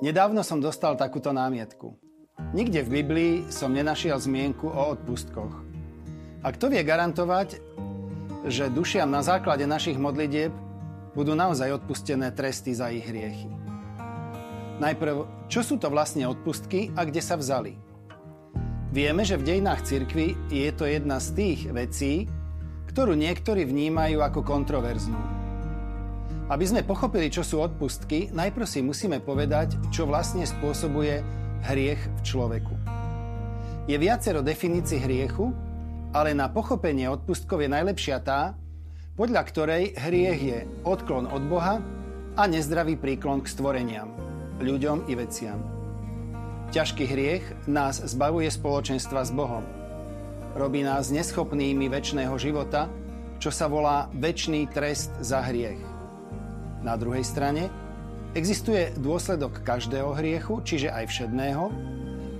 Nedávno som dostal takúto námietku. Nikde v Biblii som nenašiel zmienku o odpustkoch. A kto vie garantovať, že dušiam na základe našich modlitieb budú naozaj odpustené tresty za ich hriechy? Najprv, čo sú to vlastne odpustky a kde sa vzali? Vieme, že v dejinách cirkvy je to jedna z tých vecí, ktorú niektorí vnímajú ako kontroverznú. Aby sme pochopili, čo sú odpustky, najprv si musíme povedať, čo vlastne spôsobuje hriech v človeku. Je viacero definícií hriechu, ale na pochopenie odpustkov je najlepšia tá, podľa ktorej hriech je odklon od Boha a nezdravý príklon k stvoreniam, ľuďom i veciam. Ťažký hriech nás zbavuje spoločenstva s Bohom. Robí nás neschopnými väčšného života, čo sa volá väčší trest za hriech. Na druhej strane existuje dôsledok každého hriechu, čiže aj všedného,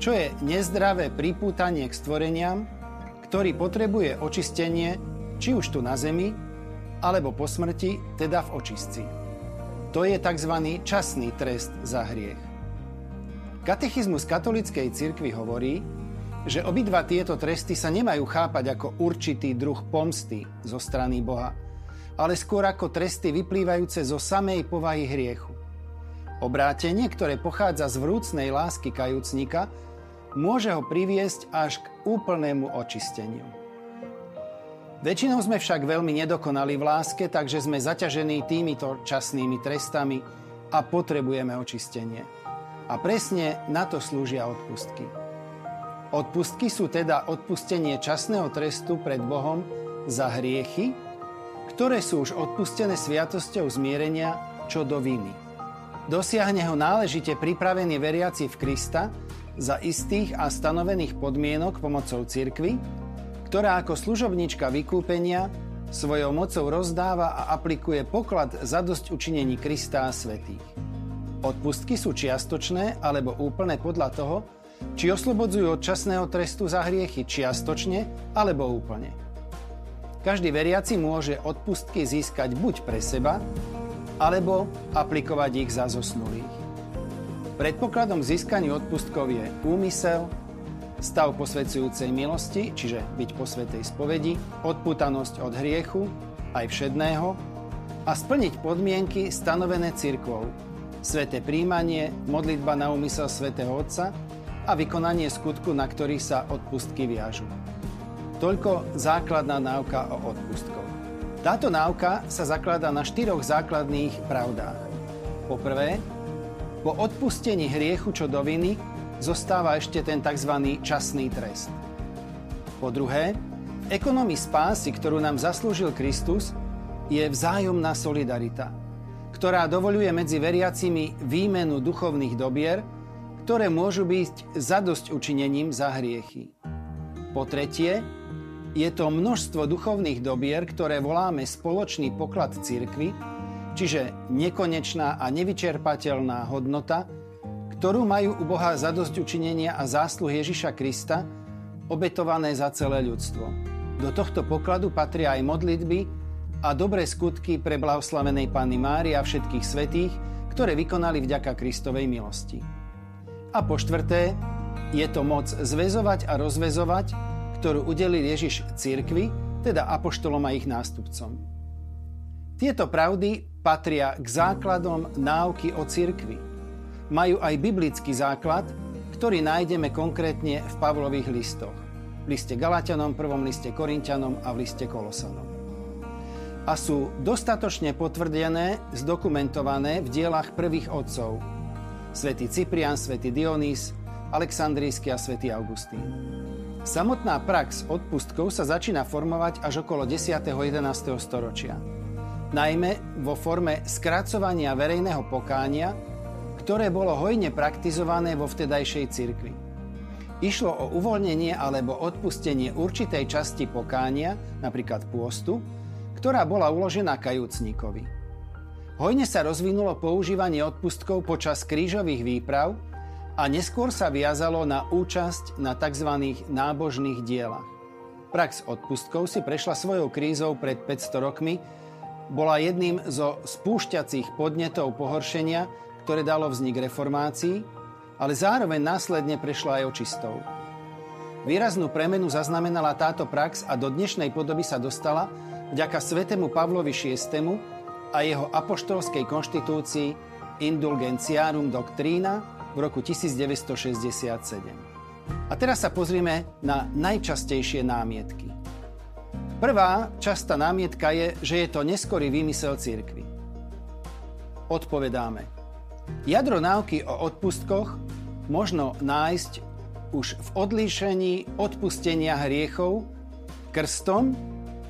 čo je nezdravé pripútanie k stvoreniam, ktorý potrebuje očistenie či už tu na zemi, alebo po smrti, teda v očistci. To je tzv. časný trest za hriech. Katechizmus katolíckej cirkvi hovorí, že obidva tieto tresty sa nemajú chápať ako určitý druh pomsty zo strany Boha, ale skôr ako tresty vyplývajúce zo samej povahy hriechu. Obrátenie, ktoré pochádza z vrúcnej lásky kajúcnika, môže ho priviesť až k úplnému očisteniu. Väčšinou sme však veľmi nedokonali v láske, takže sme zaťažení týmito časnými trestami a potrebujeme očistenie. A presne na to slúžia odpustky. Odpustky sú teda odpustenie časného trestu pred Bohom za hriechy, ktoré sú už odpustené sviatosťou zmierenia čo do viny. Dosiahne ho náležite pripravený veriaci v Krista za istých a stanovených podmienok pomocou cirkvy, ktorá ako služobnička vykúpenia svojou mocou rozdáva a aplikuje poklad za dosť učinení Krista a svetých. Odpustky sú čiastočné alebo úplné podľa toho, či oslobodzujú od časného trestu za hriechy čiastočne alebo úplne. Každý veriaci môže odpustky získať buď pre seba, alebo aplikovať ich za zosnulých. Predpokladom získania odpustkov je úmysel, stav posvedzujúcej milosti, čiže byť po svetej spovedi, odputanosť od hriechu, aj všedného, a splniť podmienky stanovené cirkvou, sveté príjmanie, modlitba na úmysel svätého Otca a vykonanie skutku, na ktorých sa odpustky viažú. Toľko základná náuka o odpustkoch. Táto náuka sa zakladá na štyroch základných pravdách. Po prvé, po odpustení hriechu čo do viny zostáva ešte ten tzv. časný trest. Po druhé, v ekonomii spásy, ktorú nám zaslúžil Kristus, je vzájomná solidarita, ktorá dovoluje medzi veriacimi výmenu duchovných dobier, ktoré môžu byť zadosť učinením za hriechy. Po tretie, je to množstvo duchovných dobier, ktoré voláme spoločný poklad cirkvy, čiže nekonečná a nevyčerpateľná hodnota, ktorú majú u Boha zadosť učinenia a zásluh Ježiša Krista, obetované za celé ľudstvo. Do tohto pokladu patria aj modlitby a dobré skutky pre blahoslavenej Panny Mári a všetkých svetých, ktoré vykonali vďaka Kristovej milosti. A po štvrté, je to moc zväzovať a rozvezovať, ktorú udelil Ježiš církvi, teda apoštolom a ich nástupcom. Tieto pravdy patria k základom náuky o církvi. Majú aj biblický základ, ktorý nájdeme konkrétne v Pavlových listoch. V liste Galatianom, prvom liste Korintianom a v liste Kolosanom. A sú dostatočne potvrdené, zdokumentované v dielach prvých otcov. Svetý Cyprian, svätý Dionys, Aleksandrijský a svätý Augustín. Samotná prax odpustkov sa začína formovať až okolo 10. 11. storočia. Najmä vo forme skracovania verejného pokánia, ktoré bolo hojne praktizované vo vtedajšej cirkvi. Išlo o uvoľnenie alebo odpustenie určitej časti pokánia, napríklad pôstu, ktorá bola uložená kajúcníkovi. Hojne sa rozvinulo používanie odpustkov počas krížových výprav, a neskôr sa viazalo na účasť na tzv. nábožných dielach. Prax odpustkov si prešla svojou krízou pred 500 rokmi, bola jedným zo spúšťacích podnetov pohoršenia, ktoré dalo vznik reformácii, ale zároveň následne prešla aj očistou. Výraznú premenu zaznamenala táto prax a do dnešnej podoby sa dostala vďaka svetému Pavlovi VI a jeho apoštolskej konštitúcii Indulgentiarum Doctrina v roku 1967. A teraz sa pozrieme na najčastejšie námietky. Prvá častá námietka je, že je to neskorý výmysel cirkvy. Odpovedáme. Jadro náuky o odpustkoch možno nájsť už v odlíšení odpustenia hriechov krstom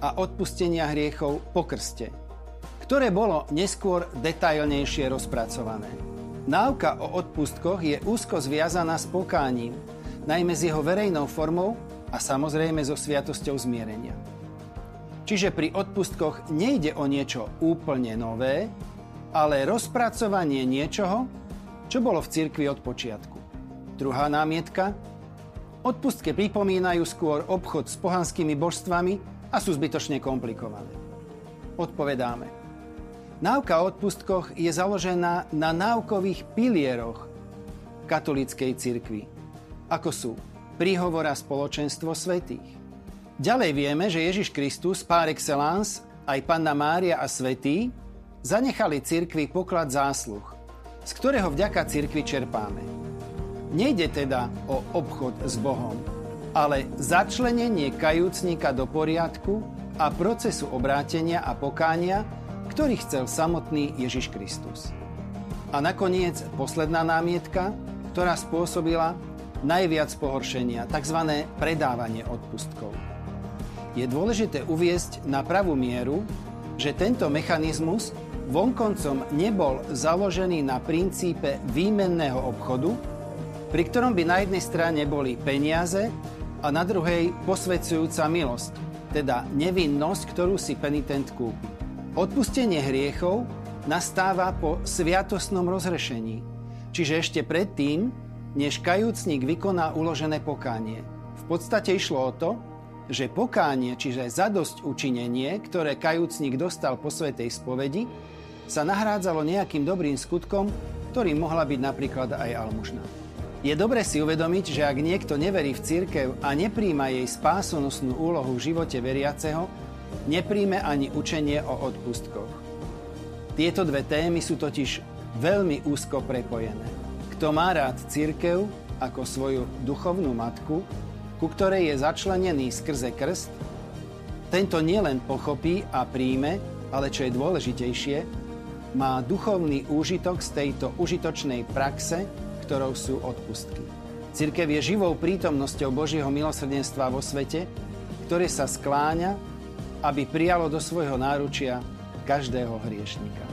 a odpustenia hriechov po krste, ktoré bolo neskôr detailnejšie rozpracované. Náuka o odpustkoch je úzko zviazaná s pokáním, najmä s jeho verejnou formou a samozrejme so sviatosťou zmierenia. Čiže pri odpustkoch nejde o niečo úplne nové, ale rozpracovanie niečoho, čo bolo v cirkvi od počiatku. Druhá námietka. Odpustke pripomínajú skôr obchod s pohanskými božstvami a sú zbytočne komplikované. Odpovedáme. Náuka o odpustkoch je založená na náukových pilieroch katolíckej cirkvi, ako sú príhovora spoločenstvo svetých, Ďalej vieme, že Ježiš Kristus par excellence, aj Panna Mária a Svetý zanechali cirkvi poklad zásluh, z ktorého vďaka cirkvi čerpáme. Nejde teda o obchod s Bohom, ale začlenenie kajúcnika do poriadku a procesu obrátenia a pokánia, ktorý chcel samotný Ježiš Kristus. A nakoniec posledná námietka, ktorá spôsobila najviac pohoršenia, tzv. predávanie odpustkov je dôležité uviesť na pravú mieru, že tento mechanizmus vonkoncom nebol založený na princípe výmenného obchodu, pri ktorom by na jednej strane boli peniaze a na druhej posvedzujúca milosť, teda nevinnosť, ktorú si penitent kúpi. Odpustenie hriechov nastáva po sviatosnom rozrešení, čiže ešte predtým, než kajúcnik vykoná uložené pokánie. V podstate išlo o to, že pokánie, čiže zadosť učinenie, ktoré kajúcnik dostal po svetej spovedi, sa nahrádzalo nejakým dobrým skutkom, ktorým mohla byť napríklad aj almužna. Je dobre si uvedomiť, že ak niekto neverí v církev a nepríjma jej spásonosnú úlohu v živote veriaceho, nepríjme ani učenie o odpustkoch. Tieto dve témy sú totiž veľmi úzko prepojené. Kto má rád církev ako svoju duchovnú matku, ku ktorej je začlenený skrze krst, tento nielen pochopí a príjme, ale čo je dôležitejšie, má duchovný úžitok z tejto užitočnej praxe, ktorou sú odpustky. Cirkev je živou prítomnosťou Božieho milosrdenstva vo svete, ktoré sa skláňa, aby prijalo do svojho náručia každého hriešnika.